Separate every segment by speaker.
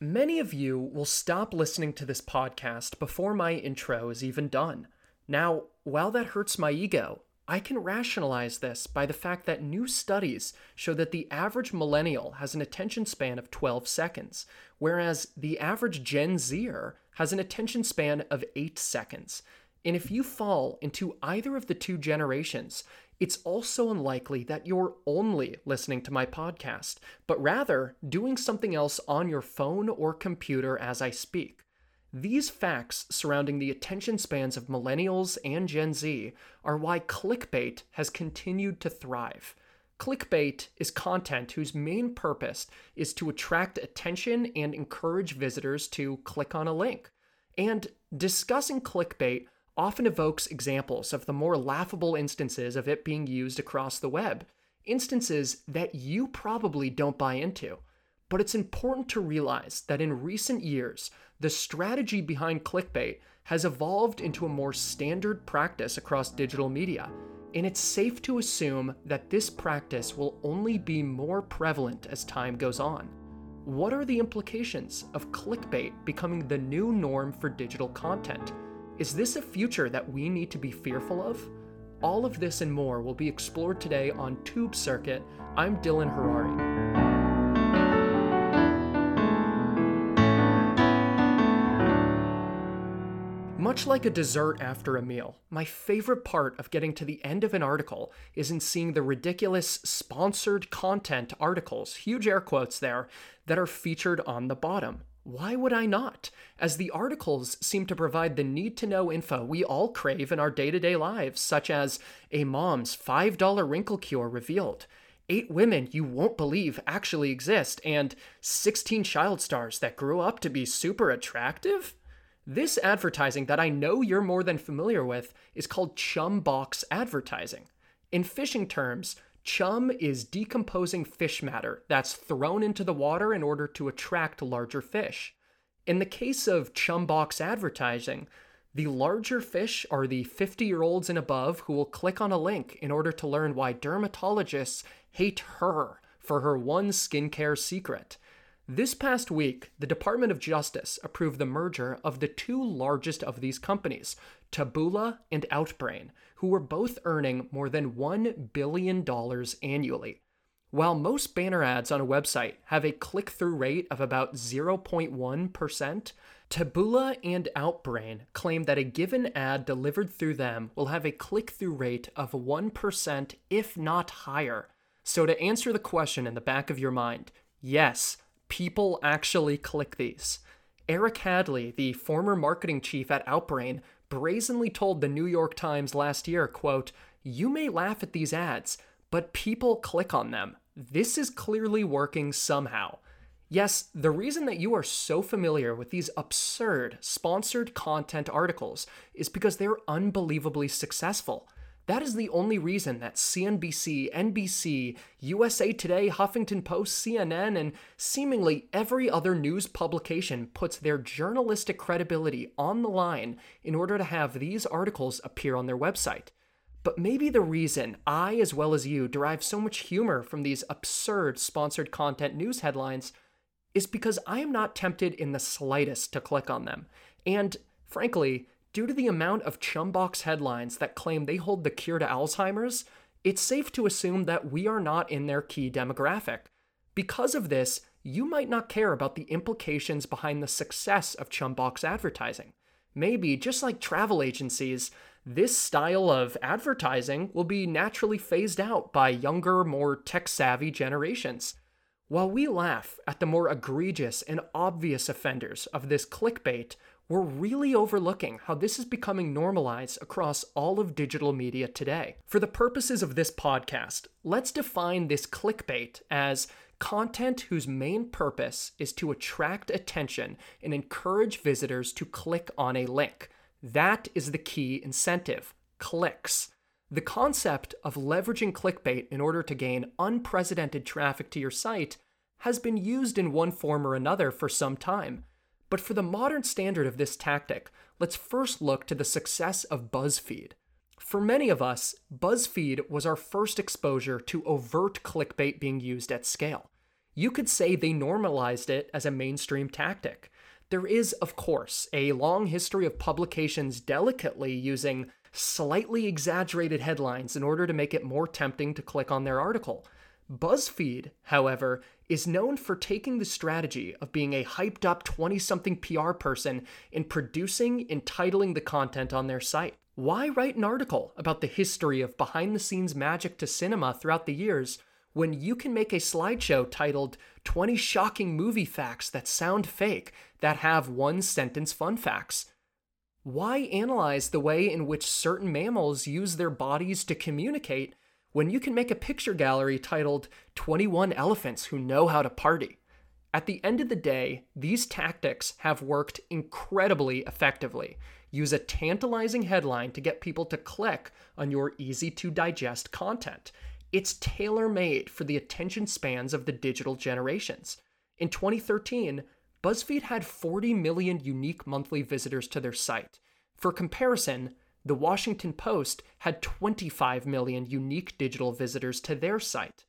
Speaker 1: Many of you will stop listening to this podcast before my intro is even done. Now, while that hurts my ego, I can rationalize this by the fact that new studies show that the average millennial has an attention span of 12 seconds, whereas the average Gen Zer has an attention span of 8 seconds. And if you fall into either of the two generations, it's also unlikely that you're only listening to my podcast, but rather doing something else on your phone or computer as I speak. These facts surrounding the attention spans of millennials and Gen Z are why clickbait has continued to thrive. Clickbait is content whose main purpose is to attract attention and encourage visitors to click on a link. And discussing clickbait often evokes examples of the more laughable instances of it being used across the web, instances that you probably don't buy into. But it's important to realize that in recent years, the strategy behind clickbait has evolved into a more standard practice across digital media, and it's safe to assume that this practice will only be more prevalent as time goes on. What are the implications of clickbait becoming the new norm for digital content? Is this a future that we need to be fearful of? All of this and more will be explored today on Tube Circuit. I'm Dylan Harari. Much like a dessert after a meal, my favorite part of getting to the end of an article is in seeing the ridiculous sponsored content articles, huge air quotes there, that are featured on the bottom. Why would I not? As the articles seem to provide the need to know info we all crave in our day to day lives, such as a mom's $5 wrinkle cure revealed, eight women you won't believe actually exist, and 16 child stars that grew up to be super attractive? This advertising that I know you're more than familiar with is called chum box advertising. In fishing terms, Chum is decomposing fish matter that's thrown into the water in order to attract larger fish. In the case of chum box advertising, the larger fish are the 50 year olds and above who will click on a link in order to learn why dermatologists hate her for her one skincare secret. This past week, the Department of Justice approved the merger of the two largest of these companies, Taboola and Outbrain, who were both earning more than $1 billion annually. While most banner ads on a website have a click through rate of about 0.1%, Taboola and Outbrain claim that a given ad delivered through them will have a click through rate of 1%, if not higher. So, to answer the question in the back of your mind, yes, people actually click these. Eric Hadley, the former marketing chief at Outbrain, brazenly told the New York Times last year, quote, "You may laugh at these ads, but people click on them. This is clearly working somehow." Yes, the reason that you are so familiar with these absurd sponsored content articles is because they're unbelievably successful. That is the only reason that CNBC, NBC, USA Today, Huffington Post, CNN, and seemingly every other news publication puts their journalistic credibility on the line in order to have these articles appear on their website. But maybe the reason I, as well as you, derive so much humor from these absurd sponsored content news headlines is because I am not tempted in the slightest to click on them. And frankly, Due to the amount of chumbox headlines that claim they hold the cure to Alzheimer's, it's safe to assume that we are not in their key demographic. Because of this, you might not care about the implications behind the success of chumbox advertising. Maybe, just like travel agencies, this style of advertising will be naturally phased out by younger, more tech savvy generations. While we laugh at the more egregious and obvious offenders of this clickbait, we're really overlooking how this is becoming normalized across all of digital media today. For the purposes of this podcast, let's define this clickbait as content whose main purpose is to attract attention and encourage visitors to click on a link. That is the key incentive clicks. The concept of leveraging clickbait in order to gain unprecedented traffic to your site has been used in one form or another for some time. But for the modern standard of this tactic, let's first look to the success of BuzzFeed. For many of us, BuzzFeed was our first exposure to overt clickbait being used at scale. you could say they normalized it as a mainstream tactic. There is, of course, a long history of publications delicately using slightly exaggerated headlines in order to make it more tempting to click on their article. BuzzFeed, however, is known for taking the strategy of being a hyped up 20 something PR person and producing and titling the content on their site. Why write an article about the history of behind the scenes magic to cinema throughout the years when you can make a slideshow titled 20 Shocking Movie Facts That Sound Fake that have one sentence fun facts? Why analyze the way in which certain mammals use their bodies to communicate when you can make a picture gallery titled 21 Elephants Who Know How to Party? At the end of the day, these tactics have worked incredibly effectively. Use a tantalizing headline to get people to click on your easy to digest content. It's tailor made for the attention spans of the digital generations. In 2013, BuzzFeed had 40 million unique monthly visitors to their site. For comparison, the Washington Post had 25 million unique digital visitors to their site.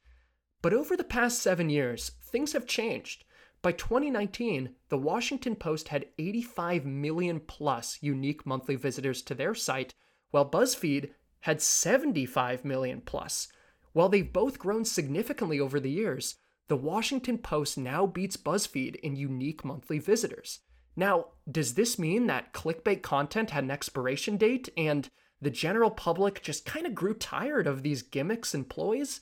Speaker 1: But over the past seven years, things have changed. By 2019, the Washington Post had 85 million plus unique monthly visitors to their site, while BuzzFeed had 75 million plus. While they've both grown significantly over the years, the Washington Post now beats BuzzFeed in unique monthly visitors. Now, does this mean that clickbait content had an expiration date and the general public just kind of grew tired of these gimmicks and ploys?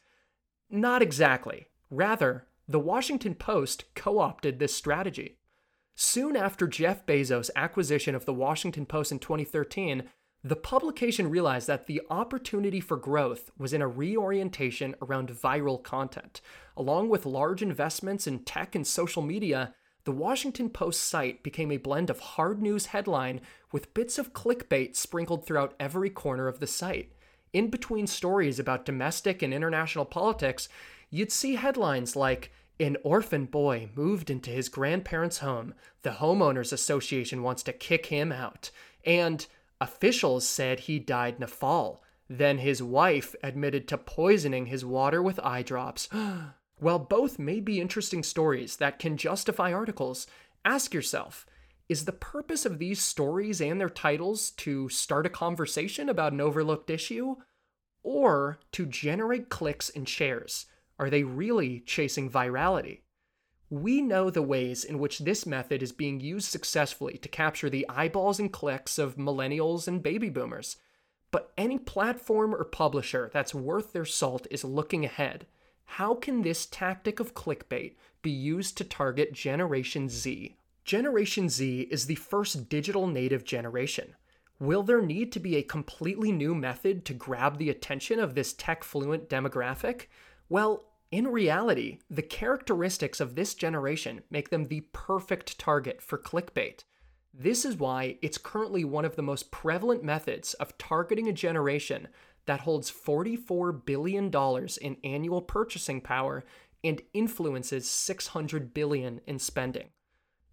Speaker 1: Not exactly. Rather, the Washington Post co opted this strategy. Soon after Jeff Bezos' acquisition of the Washington Post in 2013, the publication realized that the opportunity for growth was in a reorientation around viral content. Along with large investments in tech and social media, the Washington Post site became a blend of hard news headline with bits of clickbait sprinkled throughout every corner of the site. In between stories about domestic and international politics, you'd see headlines like An orphan boy moved into his grandparents' home. The Homeowners Association wants to kick him out. And officials said he died in a fall. Then his wife admitted to poisoning his water with eye drops. While both may be interesting stories that can justify articles, ask yourself is the purpose of these stories and their titles to start a conversation about an overlooked issue? Or to generate clicks and shares? Are they really chasing virality? We know the ways in which this method is being used successfully to capture the eyeballs and clicks of millennials and baby boomers. But any platform or publisher that's worth their salt is looking ahead. How can this tactic of clickbait be used to target Generation Z? Generation Z is the first digital native generation. Will there need to be a completely new method to grab the attention of this tech fluent demographic? Well, in reality, the characteristics of this generation make them the perfect target for clickbait. This is why it's currently one of the most prevalent methods of targeting a generation that holds $44 billion in annual purchasing power and influences 600 billion in spending.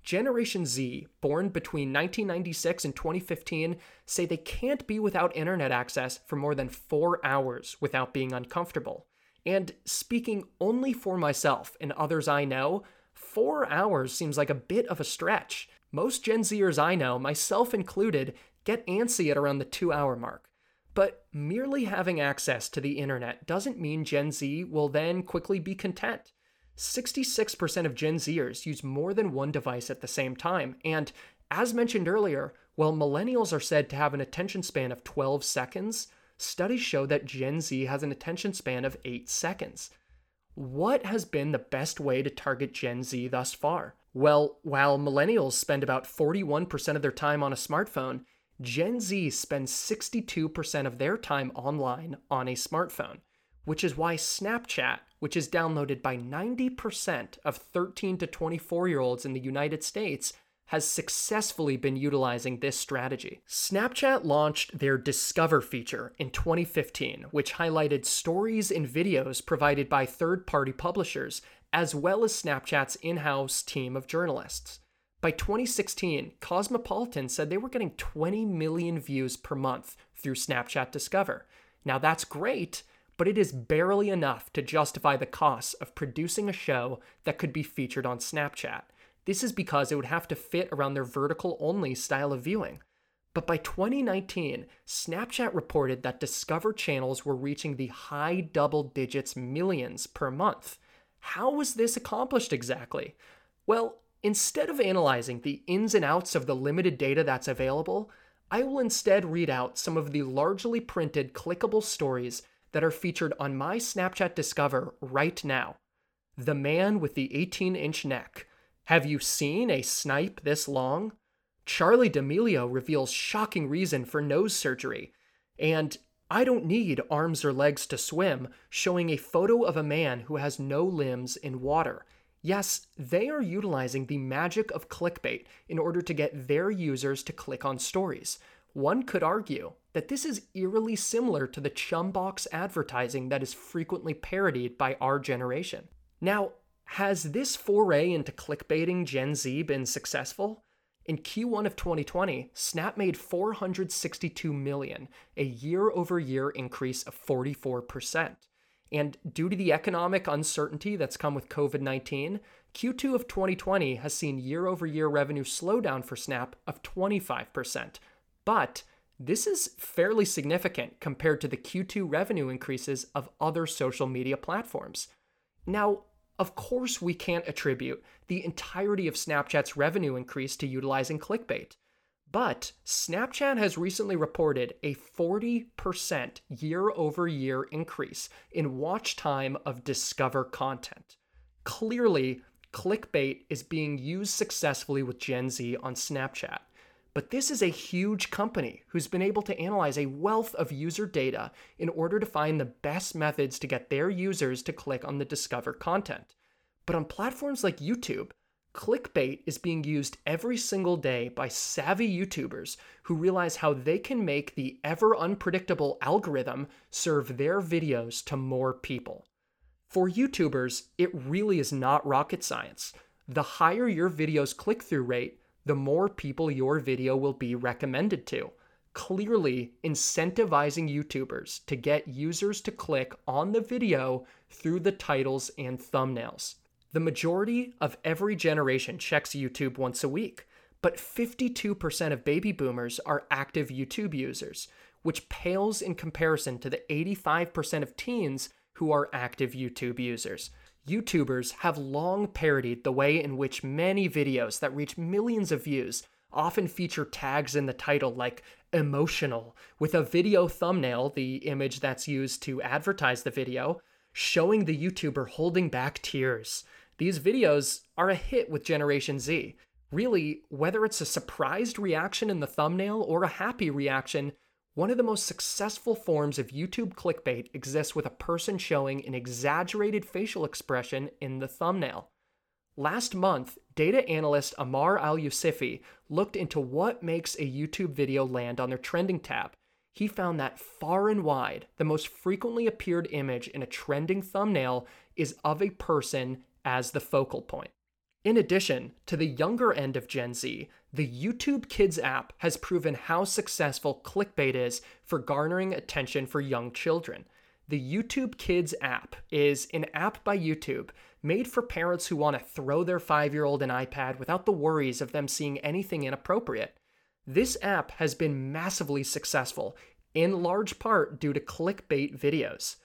Speaker 1: Generation Z, born between 1996 and 2015, say they can't be without internet access for more than four hours without being uncomfortable. And speaking only for myself and others I know, four hours seems like a bit of a stretch. Most Gen Zers I know, myself included, get antsy at around the two hour mark. But merely having access to the internet doesn't mean Gen Z will then quickly be content. 66% of Gen Zers use more than one device at the same time, and as mentioned earlier, while millennials are said to have an attention span of 12 seconds, studies show that Gen Z has an attention span of 8 seconds. What has been the best way to target Gen Z thus far? Well, while millennials spend about 41% of their time on a smartphone, Gen Z spends 62% of their time online on a smartphone, which is why Snapchat, which is downloaded by 90% of 13 to 24 year olds in the United States, has successfully been utilizing this strategy. Snapchat launched their Discover feature in 2015, which highlighted stories and videos provided by third party publishers, as well as Snapchat's in house team of journalists. By 2016, Cosmopolitan said they were getting 20 million views per month through Snapchat Discover. Now that's great, but it is barely enough to justify the costs of producing a show that could be featured on Snapchat. This is because it would have to fit around their vertical only style of viewing. But by 2019, Snapchat reported that Discover channels were reaching the high double digits millions per month. How was this accomplished exactly? Well, instead of analyzing the ins and outs of the limited data that's available, I will instead read out some of the largely printed clickable stories that are featured on my Snapchat Discover right now. The man with the 18 inch neck. Have you seen a snipe this long? Charli D'Amelio reveals shocking reason for nose surgery. And I don't need arms or legs to swim, showing a photo of a man who has no limbs in water. Yes, they are utilizing the magic of clickbait in order to get their users to click on stories. One could argue that this is eerily similar to the chumbox advertising that is frequently parodied by our generation. Now, has this foray into clickbaiting Gen Z been successful? In Q1 of 2020, Snap made 462 million, a year-over-year increase of 44%. And due to the economic uncertainty that's come with COVID-19, Q2 of 2020 has seen year-over-year revenue slowdown for Snap of 25%. But this is fairly significant compared to the Q2 revenue increases of other social media platforms. Now, of course, we can't attribute the entirety of Snapchat's revenue increase to utilizing clickbait. But Snapchat has recently reported a 40% year over year increase in watch time of Discover content. Clearly, clickbait is being used successfully with Gen Z on Snapchat. But this is a huge company who's been able to analyze a wealth of user data in order to find the best methods to get their users to click on the Discover content. But on platforms like YouTube, clickbait is being used every single day by savvy YouTubers who realize how they can make the ever unpredictable algorithm serve their videos to more people. For YouTubers, it really is not rocket science. The higher your video's click through rate, the more people your video will be recommended to. Clearly, incentivizing YouTubers to get users to click on the video through the titles and thumbnails. The majority of every generation checks YouTube once a week, but 52% of baby boomers are active YouTube users, which pales in comparison to the 85% of teens who are active YouTube users. YouTubers have long parodied the way in which many videos that reach millions of views often feature tags in the title like emotional, with a video thumbnail, the image that's used to advertise the video, showing the YouTuber holding back tears. These videos are a hit with Generation Z. Really, whether it's a surprised reaction in the thumbnail or a happy reaction, one of the most successful forms of YouTube clickbait exists with a person showing an exaggerated facial expression in the thumbnail. Last month, data analyst Amar Al Yusufi looked into what makes a YouTube video land on their trending tab. He found that far and wide, the most frequently appeared image in a trending thumbnail is of a person as the focal point. In addition, to the younger end of Gen Z, the YouTube Kids app has proven how successful clickbait is for garnering attention for young children. The YouTube Kids app is an app by YouTube made for parents who want to throw their five year old an iPad without the worries of them seeing anything inappropriate. This app has been massively successful, in large part due to clickbait videos.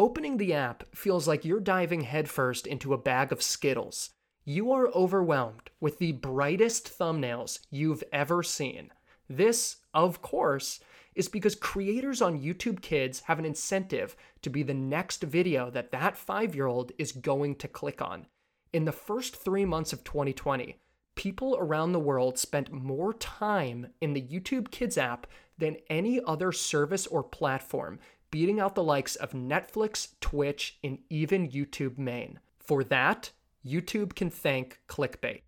Speaker 1: Opening the app feels like you're diving headfirst into a bag of Skittles you are overwhelmed with the brightest thumbnails you've ever seen. This, of course, is because creators on YouTube Kids have an incentive to be the next video that that five year old is going to click on. In the first three months of 2020, people around the world spent more time in the YouTube Kids app than any other service or platform, beating out the likes of Netflix, Twitch, and even YouTube Main. For that, YouTube can thank clickbait.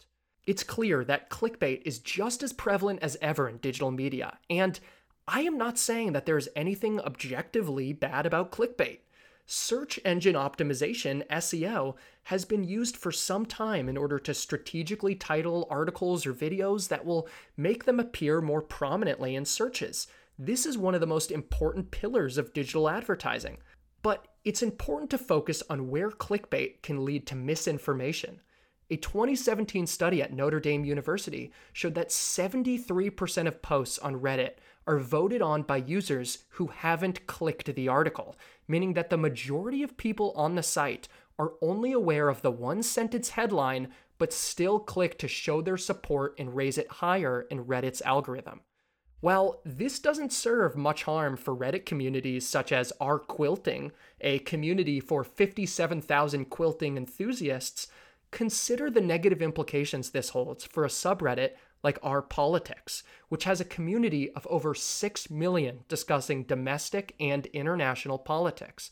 Speaker 1: It's clear that clickbait is just as prevalent as ever in digital media, and I am not saying that there's anything objectively bad about clickbait. Search engine optimization, SEO, has been used for some time in order to strategically title articles or videos that will make them appear more prominently in searches. This is one of the most important pillars of digital advertising. But it's important to focus on where clickbait can lead to misinformation. A 2017 study at Notre Dame University showed that 73% of posts on Reddit are voted on by users who haven't clicked the article, meaning that the majority of people on the site are only aware of the one sentence headline but still click to show their support and raise it higher in Reddit's algorithm. While this doesn't serve much harm for Reddit communities such as R Quilting, a community for 57,000 quilting enthusiasts, consider the negative implications this holds for a subreddit like R Politics, which has a community of over 6 million discussing domestic and international politics.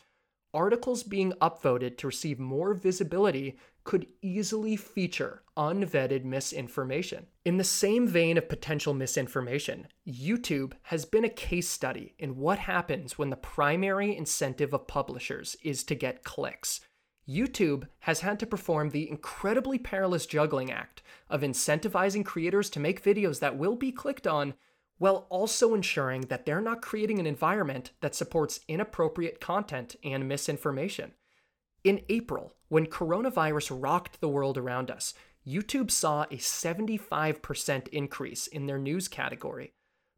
Speaker 1: Articles being upvoted to receive more visibility could easily feature unvetted misinformation. In the same vein of potential misinformation, YouTube has been a case study in what happens when the primary incentive of publishers is to get clicks. YouTube has had to perform the incredibly perilous juggling act of incentivizing creators to make videos that will be clicked on while also ensuring that they're not creating an environment that supports inappropriate content and misinformation. In April, when coronavirus rocked the world around us, YouTube saw a 75% increase in their news category.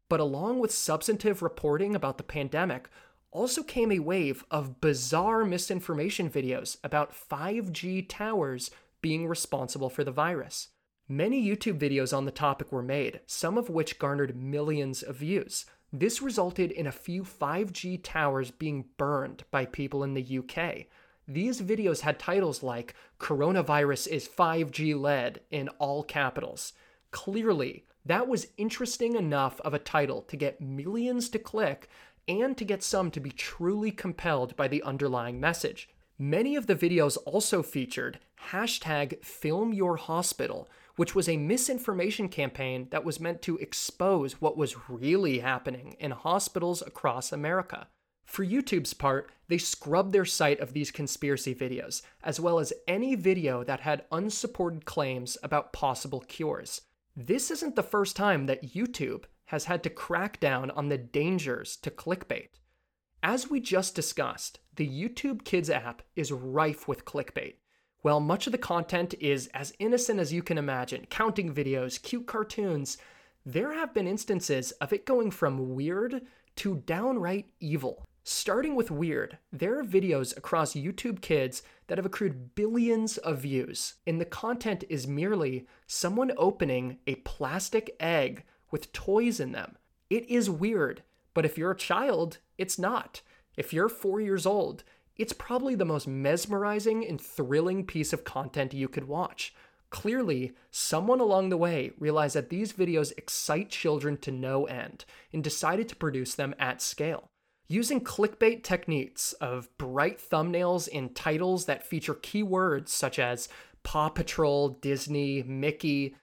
Speaker 1: But along with substantive reporting about the pandemic, also came a wave of bizarre misinformation videos about 5G towers being responsible for the virus. Many YouTube videos on the topic were made, some of which garnered millions of views. This resulted in a few 5G towers being burned by people in the UK, these videos had titles like Coronavirus is 5G led in all capitals. Clearly, that was interesting enough of a title to get millions to click and to get some to be truly compelled by the underlying message. Many of the videos also featured hashtag FilmYourHospital, which was a misinformation campaign that was meant to expose what was really happening in hospitals across America. For YouTube's part, they scrubbed their site of these conspiracy videos, as well as any video that had unsupported claims about possible cures. This isn't the first time that YouTube has had to crack down on the dangers to clickbait. As we just discussed, the YouTube Kids app is rife with clickbait. While much of the content is as innocent as you can imagine, counting videos, cute cartoons, there have been instances of it going from weird to downright evil. Starting with weird, there are videos across YouTube Kids that have accrued billions of views, and the content is merely someone opening a plastic egg with toys in them. It is weird, but if you're a child, it's not. If you're four years old, it's probably the most mesmerizing and thrilling piece of content you could watch. Clearly, someone along the way realized that these videos excite children to no end and decided to produce them at scale. Using clickbait techniques of bright thumbnails and titles that feature keywords such as Paw Patrol, Disney, Mickey,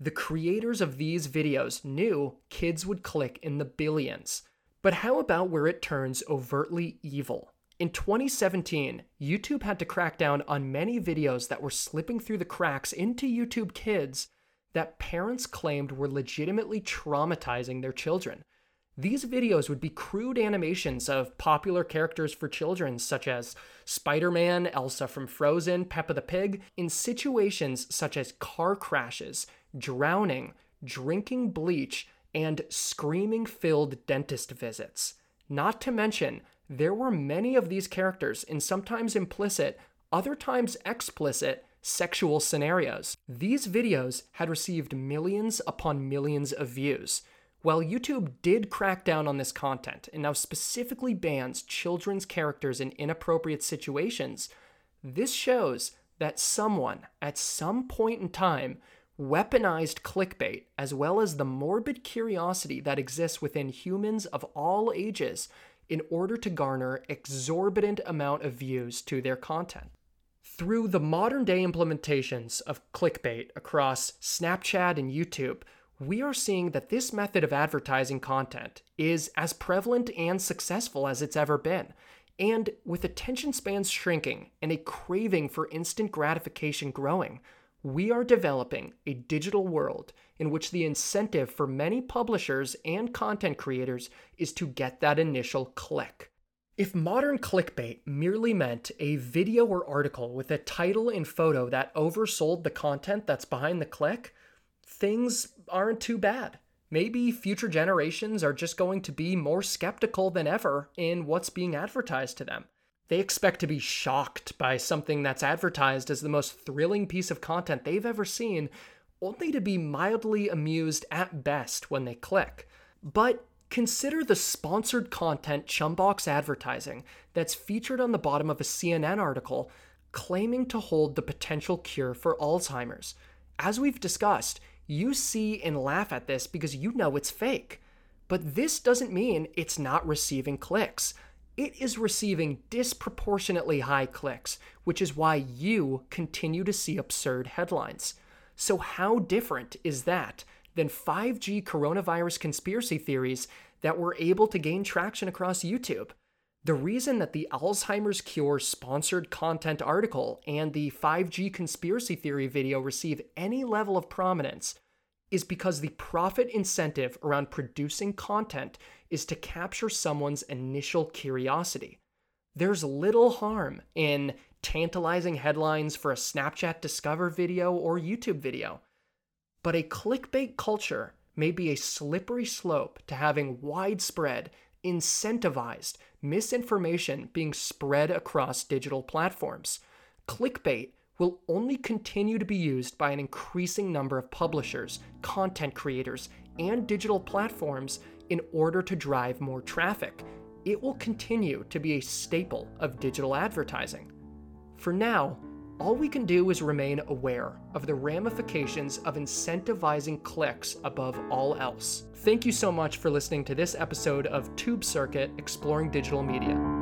Speaker 1: the creators of these videos knew kids would click in the billions. But how about where it turns overtly evil? In 2017, YouTube had to crack down on many videos that were slipping through the cracks into YouTube Kids that parents claimed were legitimately traumatizing their children. These videos would be crude animations of popular characters for children, such as Spider Man, Elsa from Frozen, Peppa the Pig, in situations such as car crashes, drowning, drinking bleach, and screaming filled dentist visits. Not to mention, there were many of these characters in sometimes implicit, other times explicit, sexual scenarios. These videos had received millions upon millions of views. While YouTube did crack down on this content and now specifically bans children's characters in inappropriate situations, this shows that someone at some point in time weaponized clickbait as well as the morbid curiosity that exists within humans of all ages in order to garner exorbitant amount of views to their content. Through the modern day implementations of clickbait across Snapchat and YouTube, we are seeing that this method of advertising content is as prevalent and successful as it's ever been. And with attention spans shrinking and a craving for instant gratification growing, we are developing a digital world in which the incentive for many publishers and content creators is to get that initial click. If modern clickbait merely meant a video or article with a title and photo that oversold the content that's behind the click, things aren't too bad. Maybe future generations are just going to be more skeptical than ever in what's being advertised to them. They expect to be shocked by something that's advertised as the most thrilling piece of content they've ever seen, only to be mildly amused at best when they click. But consider the sponsored content Chumbox advertising that's featured on the bottom of a CNN article claiming to hold the potential cure for Alzheimer's. As we've discussed, you see and laugh at this because you know it's fake. But this doesn't mean it's not receiving clicks it is receiving disproportionately high clicks, which is why you continue to see absurd headlines. So, how different is that than 5G coronavirus conspiracy theories that were able to gain traction across YouTube? The reason that the Alzheimer's Cure sponsored content article and the 5G conspiracy theory video receive any level of prominence is because the profit incentive around producing content is to capture someone's initial curiosity. There's little harm in tantalizing headlines for a Snapchat Discover video or YouTube video. But a clickbait culture may be a slippery slope to having widespread, incentivized misinformation being spread across digital platforms. Clickbait will only continue to be used by an increasing number of publishers, content creators, and digital platforms in order to drive more traffic. It will continue to be a staple of digital advertising. For now, all we can do is remain aware of the ramifications of incentivizing clicks above all else. Thank you so much for listening to this episode of Tube Circuit Exploring Digital Media.